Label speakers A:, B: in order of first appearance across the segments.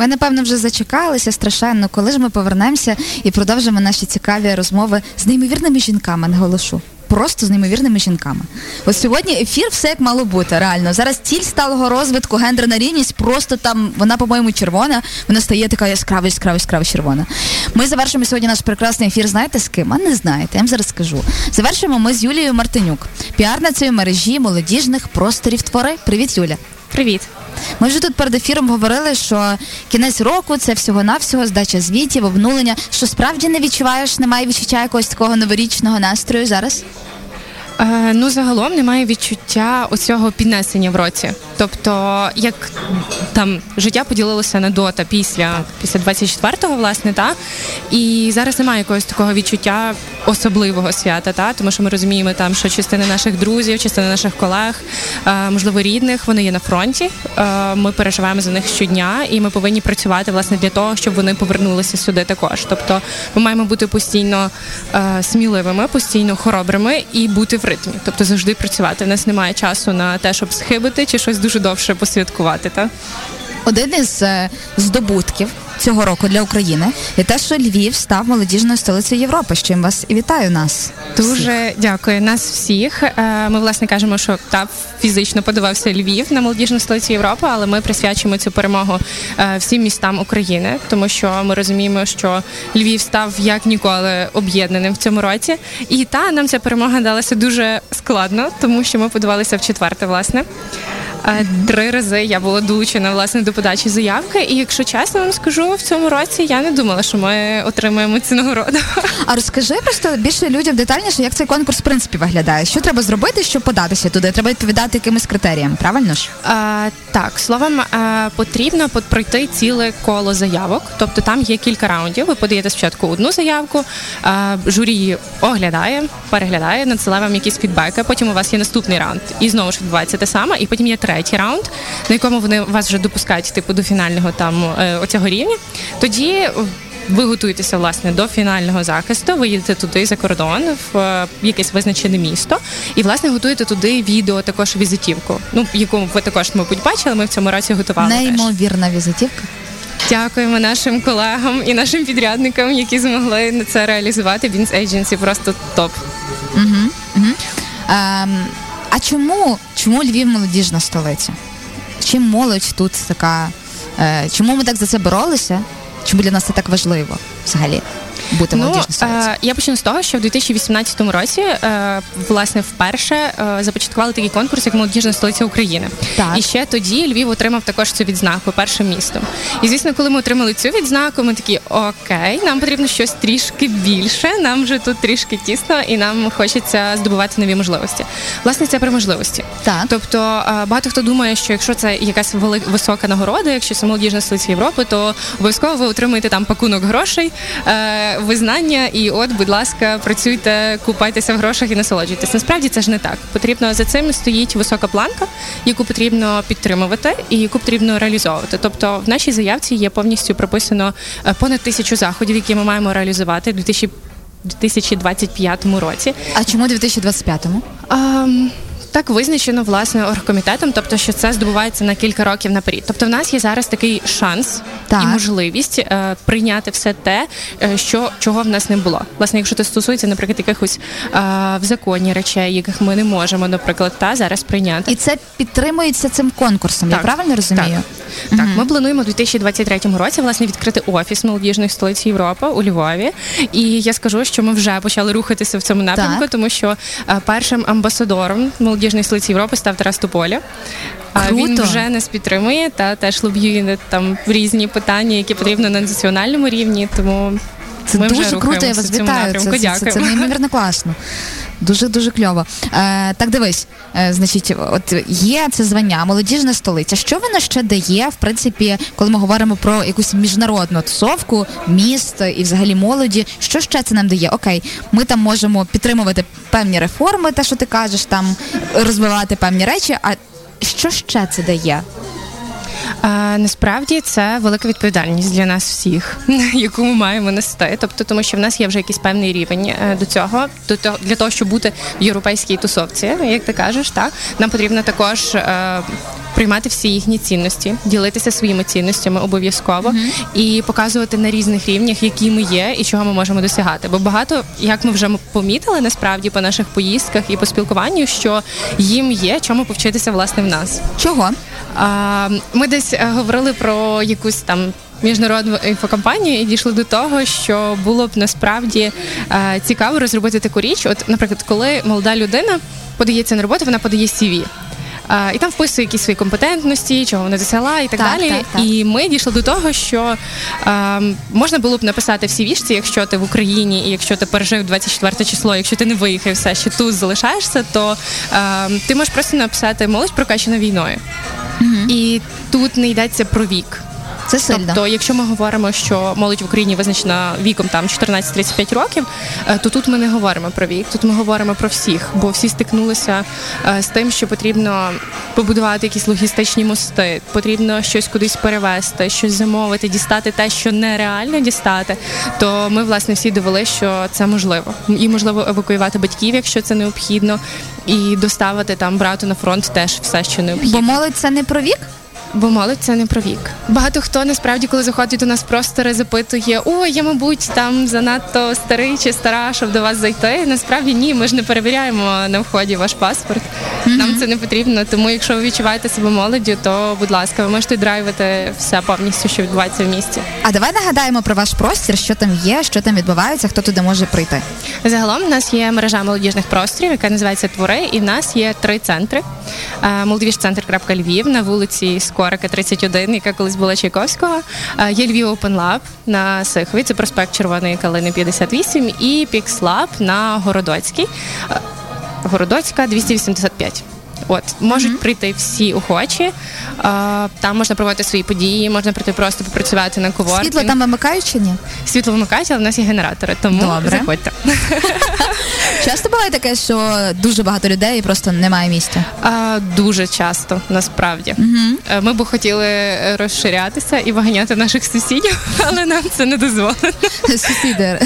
A: Ви, напевно, вже зачекалися страшенно, коли ж ми повернемося і продовжимо наші цікаві розмови з неймовірними жінками, наголошу. Просто з неймовірними жінками. Ось сьогодні ефір все як мало бути, реально. Зараз ціль сталого розвитку, гендерна рівність, просто там, вона, по-моєму, червона, вона стає така яскрава, яскрава, яскрава червона. Ми завершимо сьогодні наш прекрасний ефір. Знаєте з ким? А не знаєте, я вам зараз скажу. Завершимо ми з Юлією Мартинюк, піарницею мережі молодіжних просторів твори. Привіт, Юля.
B: Привіт.
A: Ми вже тут перед ефіром говорили, що кінець року це всього-навсього здача звітів, обнулення. Що справді не відчуваєш, немає відчуття якогось такого новорічного настрою зараз?
B: Е, ну, загалом немає відчуття оцього піднесення в році. Тобто, як там життя поділилося на до та після після 24-го, власне, так і зараз немає якогось такого відчуття особливого свята, та тому що ми розуміємо, там що частина наших друзів, частина наших колег, е, можливо, рідних, вони є на фронті. Е, ми переживаємо за них щодня, і ми повинні працювати власне для того, щоб вони повернулися сюди також. Тобто, ми маємо бути постійно сміливими, постійно хоробрими і бути в ритмі, тобто завжди працювати. У нас немає часу на те, щоб схибити чи щось дуже довше посвяткувати. Та?
A: Один із е, здобутків цього року для України є те, що Львів став молодіжною столицею Європи. З чим вас і вітаю нас.
B: Дуже всіх. дякую нас всіх. Е, ми власне кажемо, що та фізично подавався Львів на молодіжну столицю Європи, але ми присвячуємо цю перемогу е, всім містам України, тому що ми розуміємо, що Львів став як ніколи об'єднаним в цьому році. І та нам ця перемога далася дуже складно, тому що ми подавалися в четверте, власне. Е, три рази я була долучена власне до подачі заявки, і якщо чесно вам скажу, в цьому році я не думала, що ми отримаємо цю нагороду.
A: А розкажи просто більше людям детальніше, як цей конкурс в принципі виглядає. Що треба зробити, щоб податися туди? Треба відповідати якимось критеріям, правильно ж?
B: А, Так, словом, а, потрібно пройти ціле коло заявок. Тобто там є кілька раундів. Ви подаєте спочатку одну заявку, а, журі її оглядає, переглядає, надсилає вам якісь фідбеки. Потім у вас є наступний раунд, і знову ж відбувається те саме. І потім є третій раунд, на якому вони вас вже допускають типу до фінального там е, оцього рівня. Тоді ви готуєтеся власне до фінального захисту. Ви їдете туди за кордон в е, якесь визначене місто, і власне готуєте туди відео, також візитівку. Ну яку ви також мабуть бачили. Ми в цьому році готували.
A: Неймовірна теж. візитівка.
B: Дякуємо нашим колегам і нашим підрядникам, які змогли це реалізувати. Бінс Agency просто топ.
A: Угу, угу. Ем, а чому чому Львів молодіжна столиця? Чим молодь тут така? Е, чому ми так за це боролися? Чому для нас це так важливо взагалі? Бути
B: ну,
A: молодіжною
B: е, Я почну з того, що в 2018 році е, власне вперше е, започаткували такий конкурс, як молодіжна столиця України.
A: Так.
B: І ще тоді Львів отримав також цю відзнаку першим містом. І звісно, коли ми отримали цю відзнаку, ми такі окей, нам потрібно щось трішки більше. Нам вже тут трішки тісно, і нам хочеться здобувати нові можливості. Власне, це про можливості.
A: Так.
B: Тобто багато хто думає, що якщо це якась висока нагорода, якщо це молодіжна столиця Європи, то обов'язково ви отримуєте там пакунок грошей визнання, і от, будь ласка, працюйте, купайтеся в грошах і насолоджуйтесь. Насправді це ж не так. Потрібно за цим стоїть висока планка, яку потрібно підтримувати і яку потрібно реалізовувати. Тобто в нашій заявці є повністю прописано е, понад тисячу заходів, які ми маємо реалізувати в 2025 році.
A: А чому 2025-му?
B: Так визначено власне оргкомітетом, тобто що це здобувається на кілька років наперед. Тобто, в нас є зараз такий шанс так. і можливість е, прийняти все те, е, що чого в нас не було. Власне, якщо це стосується, наприклад, якихось е, в законі речей, яких ми не можемо, наприклад, та зараз прийняти,
A: і це підтримується цим конкурсом.
B: Так.
A: Я правильно розумію?
B: Так. Угу. Так, ми плануємо у 2023 році власне відкрити офіс молодіжної столиці Європи у Львові. І я скажу, що ми вже почали рухатися в цьому напрямку, так. тому що е, першим амбасадором молодіжної столиці Європи став Тарас Тополя. А він вже нас підтримує та теж лоб'ює там різні питання, які потрібно на національному рівні. Тому
A: це
B: ми
A: дуже круто. Я вас вітаю. Це, це, це, це неймовірно класно. Дуже дуже кльово. Е, Так дивись, е, значить, от є це звання, молодіжна столиця. Що вона ще дає, в принципі, коли ми говоримо про якусь міжнародну тусовку, міст і взагалі молоді? Що ще це нам дає? Окей, ми там можемо підтримувати певні реформи, те, що ти кажеш, там розвивати певні речі. А що ще це дає?
B: А, Насправді це велика відповідальність для нас всіх, яку ми маємо нести. Тобто, тому що в нас є вже якийсь певний рівень е, до цього, до того для того, щоб бути в європейській тусовці, як ти кажеш, так нам потрібно також. Е, Приймати всі їхні цінності, ділитися своїми цінностями обов'язково uh-huh. і показувати на різних рівнях, які ми є і чого ми можемо досягати. Бо багато, як ми вже помітили, насправді по наших поїздках і по спілкуванню, що їм є чому повчитися власне в нас.
A: Чого?
B: Ми десь е, говорили про якусь там. Міжнародну інфокомпанію і дійшли до того, що було б насправді е, цікаво розробити таку річ. От, наприклад, коли молода людина подається на роботу, вона подає CV. І там вписує якісь свої компетентності, чого вона досягла і так, так далі. Так, так. І ми дійшли до того, що е, можна було б написати в CV, якщо ти в Україні і якщо ти пережив 24 число, якщо ти не виїхав все, ще тут залишаєшся, то е, ти можеш просто написати молодь прокачана війною. Угу. І тут не йдеться про вік.
A: Це сильно.
B: Тобто, якщо ми говоримо, що молодь в Україні визначена віком там 14-35 років, е, то тут ми не говоримо про вік, тут ми говоримо про всіх, бо всі стикнулися е, з тим, що потрібно побудувати якісь логістичні мости, потрібно щось кудись перевезти, щось замовити, дістати те, що нереально дістати. То ми власне всі довели, що це можливо, і можливо евакуювати батьків, якщо це необхідно, і доставити там брату на фронт теж все, що необхідно.
A: Бо молодь це не про вік.
B: Бо молодь це не про вік. Багато хто насправді, коли заходить до нас, просто запитує: о, я, мабуть, там занадто старий чи стара, щоб до вас зайти. Насправді ні, ми ж не перевіряємо на вході ваш паспорт. Mm-hmm. Нам це не потрібно. Тому, якщо ви відчуваєте себе молоддю, то будь ласка, ви можете драйвити все повністю, що відбувається в місті.
A: А давай нагадаємо про ваш простір, що там є, що там відбувається, хто туди може прийти.
B: Загалом в нас є мережа молодіжних просторів, яка називається Твори, і в нас є три центри: е, молодіж центр Львів на вулиці Скорика, 31, яка колись була Чайковського. Е, є Львів Open Lab на Сихові, це проспект Червоної Калини 58 і Pix Lab на Городоцькій. Е, Городоцька 285. От можуть mm-hmm. прийти всі охочі. А, Там можна проводити свої події, можна прийти просто попрацювати на коворкінг.
A: Світло там вимикають чи ні?
B: Світло вимикають, але в нас є генератори, тому Добре. заходьте.
A: Часто буває таке, що дуже багато людей і просто немає місця.
B: А, Дуже часто, насправді. Mm-hmm. Ми б хотіли розширятися і виганяти наших сусідів, але нам це не дозволено.
A: Сусіди,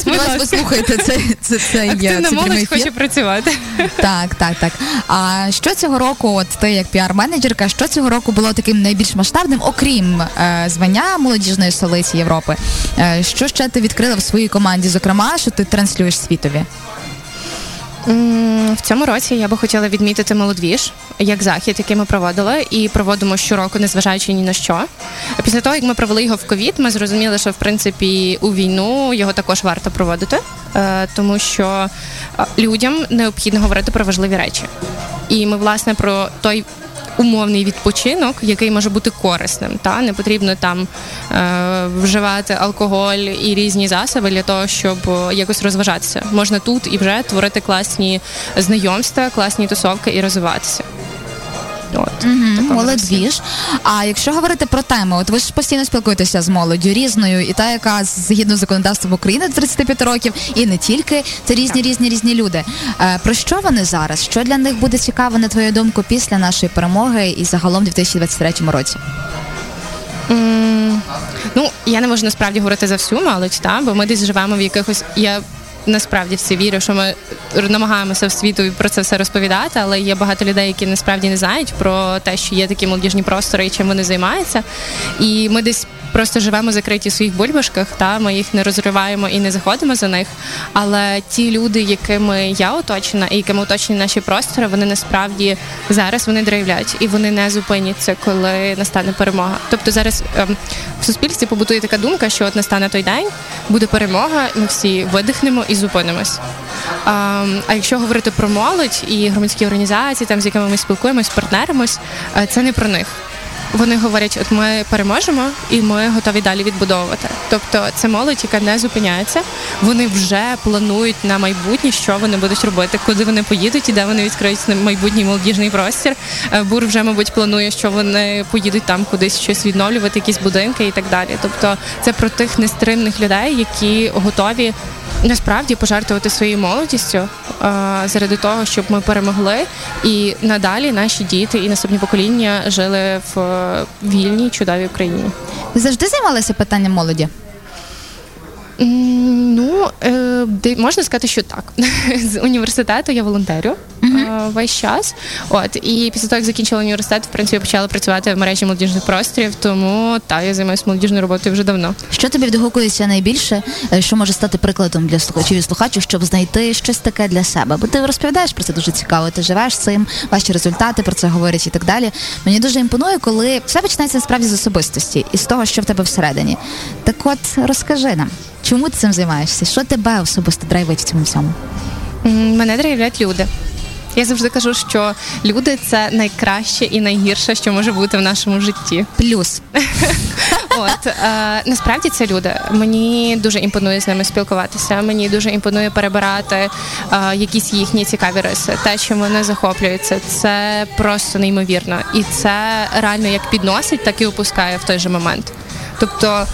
A: сподіваюся, ви слухаєте це. Це, це
B: Активна молодь хоче працювати.
A: Так, так, так. А що цього року, от ти як піар-менеджерка, що цього року було таким найбільш масштабним, окрім е, звання молодіжної столиці Європи? Е, що ще ти відкрила в своїй команді? Зокрема, що ти транслюєш світові?
B: В цьому році я би хотіла відмітити молодвіж як захід, який ми проводили, і проводимо щороку, незважаючи ні на що. Після того, як ми провели його в ковід, ми зрозуміли, що в принципі у війну його також варто проводити, е, тому що е, людям необхідно говорити про важливі речі. І ми, власне, про той умовний відпочинок, який може бути корисним. Та не потрібно там е, вживати алкоголь і різні засоби для того, щоб якось розважатися. Можна тут і вже творити класні знайомства, класні тусовки і розвиватися.
A: Угу, молодвіж. А якщо говорити про теми, от ви ж постійно спілкуєтеся з молоддю різною, і та, яка згідно з законодавством України 35 років, і не тільки це різні, різні, різні люди. Е, Про що вони зараз? Що для них буде цікаво, на твою думку, після нашої перемоги і загалом в 2023 році?
B: Mm, ну я не можу насправді говорити за всю молодь, та бо ми десь живемо в якихось я насправді в це вірю, що ми намагаємося в світу про це все розповідати, але є багато людей, які насправді не знають про те, що є такі молодіжні простори і чим вони займаються. І ми десь просто живемо закриті в своїх бульбашках, та ми їх не розриваємо і не заходимо за них. Але ті люди, якими я оточена і якими оточені наші простори, вони насправді зараз вони драйвлять і вони не зупиняться, коли настане перемога. Тобто зараз ем, в суспільстві побутує така думка, що от настане той день, буде перемога, ми всі видихнемо і зупинимось. Ем, а якщо говорити про молодь і громадські організації, там з якими ми спілкуємось, партнеримось, е, це не про них вони говорять, от ми переможемо і ми готові далі відбудовувати. Тобто це молодь, яка не зупиняється. Вони вже планують на майбутнє, що вони будуть робити, куди вони поїдуть і де вони відкриють майбутній молодіжний простір. Е, Бур вже, мабуть, планує, що вони поїдуть там кудись щось відновлювати, якісь будинки і так далі. Тобто, це про тих нестримних людей, які готові насправді пожертвувати своєю молодістю е, заради того, щоб ми перемогли і надалі наші діти і наступні покоління жили в вільній, чудовій Україні.
A: Ви завжди займалися питанням молоді?
B: Ну, е, можна сказати, що так. З університету я волонтерю uh-huh. весь час. От і після того, як закінчила університет, в принципі, почала працювати в мережі молодіжних просторів, тому та я займаюся молодіжною роботою вже давно.
A: Що тобі відгукується найбільше, е, що може стати прикладом для слухачів і слухачів, щоб знайти щось таке для себе? Бо ти розповідаєш про це дуже цікаво. Ти живеш цим, ваші результати про це говорять і так далі. Мені дуже імпонує, коли все починається насправді з особистості і з того, що в тебе всередині. Так, от розкажи нам. Чому ти цим займаєшся? Що тебе особисто драйвить в цьому всьому?
B: Мене драйвлять люди. Я завжди кажу, що люди це найкраще і найгірше, що може бути в нашому житті.
A: Плюс.
B: От е, насправді це люди. Мені дуже імпонує з ними спілкуватися. Мені дуже імпонує перебирати е, якісь їхні цікаві риси. Те, чим вони захоплюються, це просто неймовірно, і це реально як підносить, так і опускає в той же момент. Тобто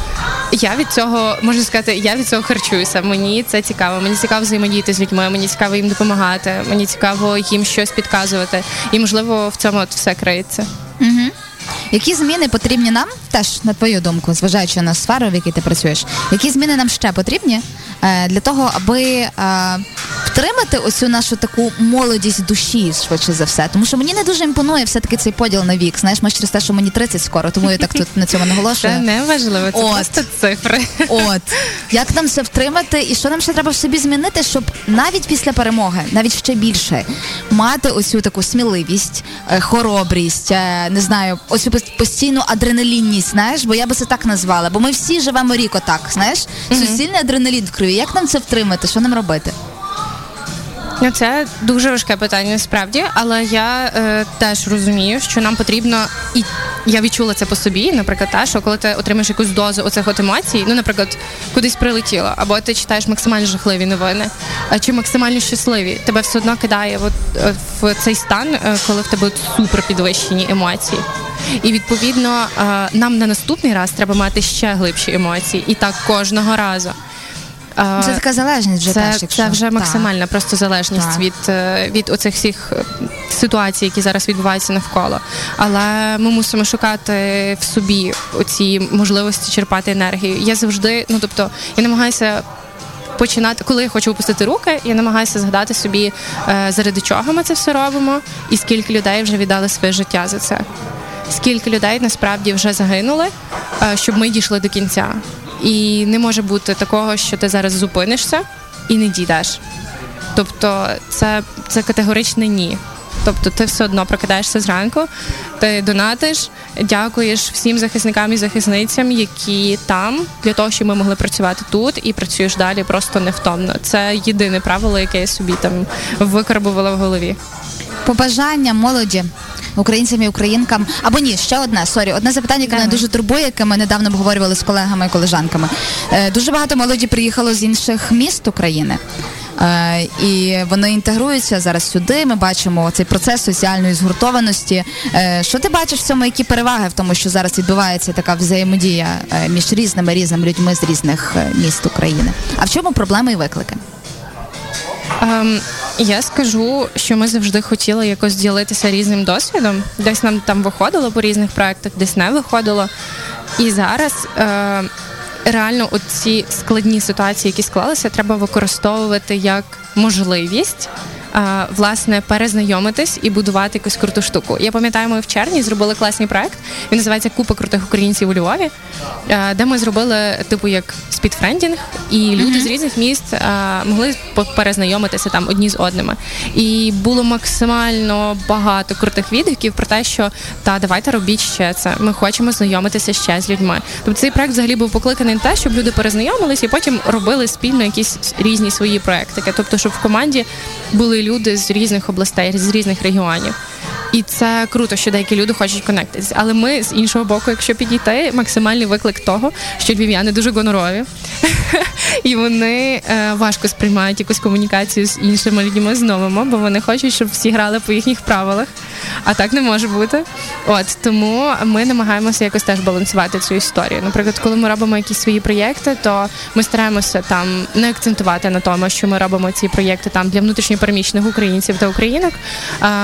B: я від цього можна сказати, я від цього харчуюся. Мені це цікаво. Мені цікаво взаємодіяти з людьми, мені цікаво їм допомагати, мені цікаво їм щось підказувати. І можливо в цьому от все криється.
A: Угу. Які зміни потрібні нам, теж на твою думку, зважаючи на сферу, в якій ти працюєш, які зміни нам ще потрібні е, для того, аби втримати оцю нашу таку молодість душі, швидше за все. Тому що мені не дуже імпонує все-таки цей поділ на вік. Знаєш, ми через те, що мені 30 скоро, тому я так тут на цьому наголошую.
B: Це не важливо, це От. просто цифри.
A: От як нам це втримати, і що нам ще треба в собі змінити, щоб навіть після перемоги, навіть ще більше, мати оцю таку сміливість, е, хоробрість, е, не знаю, оцю постійну адреналінність, знаєш, бо я би це так назвала. Бо ми всі живемо рік отак, знаєш, суцільний адреналін в крові. Як нам це втримати? Що нам робити?
B: Ну, це дуже важке питання, насправді, але я е, теж розумію, що нам потрібно, і я відчула це по собі, наприклад, та, що коли ти отримаєш якусь дозу оцих от емоцій, ну, наприклад, кудись прилетіло, або ти читаєш максимально жахливі новини, чи максимально щасливі, тебе все одно кидає от, е, в цей стан, е, коли в тебе супер підвищені емоції. І відповідно е, нам на наступний раз треба мати ще глибші емоції, і так кожного разу.
A: Це така залежність вже
B: це,
A: теж, якщо...
B: це вже максимальна так. просто залежність так. від е, від оцих всіх е, ситуацій, які зараз відбуваються навколо. Але ми мусимо шукати в собі оці можливості черпати енергію. Я завжди, ну тобто, я намагаюся. Починати, коли я хочу опустити руки, я намагаюся згадати собі, е, заради чого ми це все робимо, і скільки людей вже віддали своє життя за це. Скільки людей насправді вже загинули, щоб ми дійшли до кінця. І не може бути такого, що ти зараз зупинишся і не дійдеш. Тобто, це це категоричне ні. Тобто, ти все одно прокидаєшся зранку, ти донатиш, дякуєш всім захисникам і захисницям, які там для того, щоб ми могли працювати тут, і працюєш далі просто невтомно. Це єдине правило, яке я собі там викарбувала в голові.
A: Побажання молоді українцям і українкам. Або ні, ще одне, sorry, одне запитання, яке мене дуже турбує, яке ми недавно обговорювали з колегами і колежанками. Е, дуже багато молоді приїхало з інших міст України. Е, і вони інтегруються зараз сюди. Ми бачимо цей процес соціальної згуртованості. Е, що ти бачиш в цьому? Які переваги в тому, що зараз відбувається така взаємодія між різними різними людьми з різних міст України? А в чому проблеми і виклики?
B: Um, я скажу, що ми завжди хотіли якось ділитися різним досвідом. Десь нам там виходило по різних проектах, десь не виходило. І зараз е, реально ці складні ситуації, які склалися, треба використовувати як можливість власне перезнайомитись і будувати якусь круту штуку. Я пам'ятаю, ми в червні зробили класний проект. Він називається Купа крутих українців у Львові, де ми зробили типу як speed friending, і люди mm-hmm. з різних міст могли перезнайомитися там одні з одними. І було максимально багато крутих відгуків про те, що та давайте робіть ще це. Ми хочемо знайомитися ще з людьми. Тобто цей проект взагалі був покликаний на те, щоб люди перезнайомилися і потім робили спільно якісь різні свої проекти. Тобто, щоб в команді були люди з різних областей, з різних регіонів. І це круто, що деякі люди хочуть конектитися. Але ми з іншого боку, якщо підійти, максимальний виклик того, що львів'яни дуже гонорові, і вони е, важко сприймають якусь комунікацію з іншими людьми з новими, бо вони хочуть, щоб всі грали по їхніх правилах. А так не може бути. От тому ми намагаємося якось теж балансувати цю історію. Наприклад, коли ми робимо якісь свої проєкти, то ми стараємося там не акцентувати на тому, що ми робимо ці проєкти там для внутрішньопереміщених українців та українок.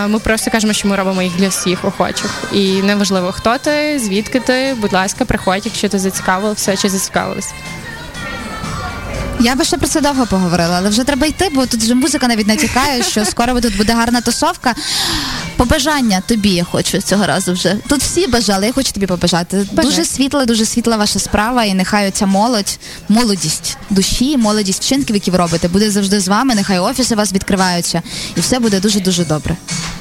B: Ми просто кажемо, що ми робимо їх для всіх охочих. І неважливо, хто ти, звідки ти, будь ласка, приходь, якщо ти зацікавився чи зацікавилась.
A: Я би ще про це довго поговорила, але вже треба йти, бо тут вже музика навіть натякає, що скоро тут буде гарна тусовка. Побажання тобі я хочу цього разу вже. Тут всі бажали, я хочу тобі побажати.
B: Бажаю.
A: Дуже світла, дуже світла ваша справа, і нехай оця молодь, молодість душі, молодість вчинків, які ви робите, буде завжди з вами. Нехай офіси у вас відкриваються, і все буде дуже дуже добре.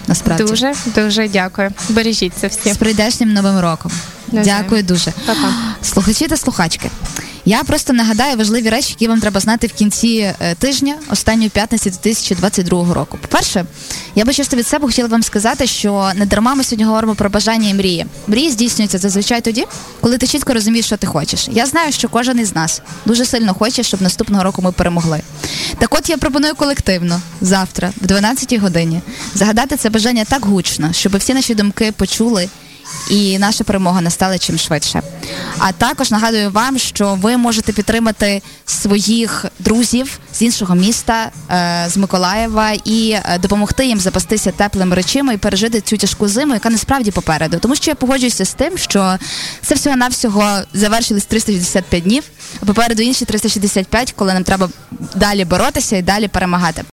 A: Насправді
B: Дуже дуже дякую. Бережіть це всі.
A: з прийдешнім новим роком. Дякую дуже.
B: Па-па.
A: Слухачі та слухачки. Я просто нагадаю важливі речі, які вам треба знати в кінці е, тижня, останньої п'ятниці 2022 року. По-перше, я би чисто від себе хотіла вам сказати, що не дарма ми сьогодні говоримо про бажання і мрії. Мрії здійснюються зазвичай тоді, коли ти чітко розумієш, що ти хочеш. Я знаю, що кожен із нас дуже сильно хоче, щоб наступного року ми перемогли. Так от я пропоную колективно завтра, в 12 годині, загадати це бажання так гучно, щоб всі наші думки почули і наша перемога настала чим швидше. А також нагадую вам, що ви можете підтримати своїх друзів з іншого міста, е, з Миколаєва, і е, допомогти їм запастися теплими речима і пережити цю тяжку зиму, яка насправді попереду. Тому що я погоджуюся з тим, що це всього навсього завершились 365 днів, а попереду інші 365, коли нам треба далі боротися і далі перемагати.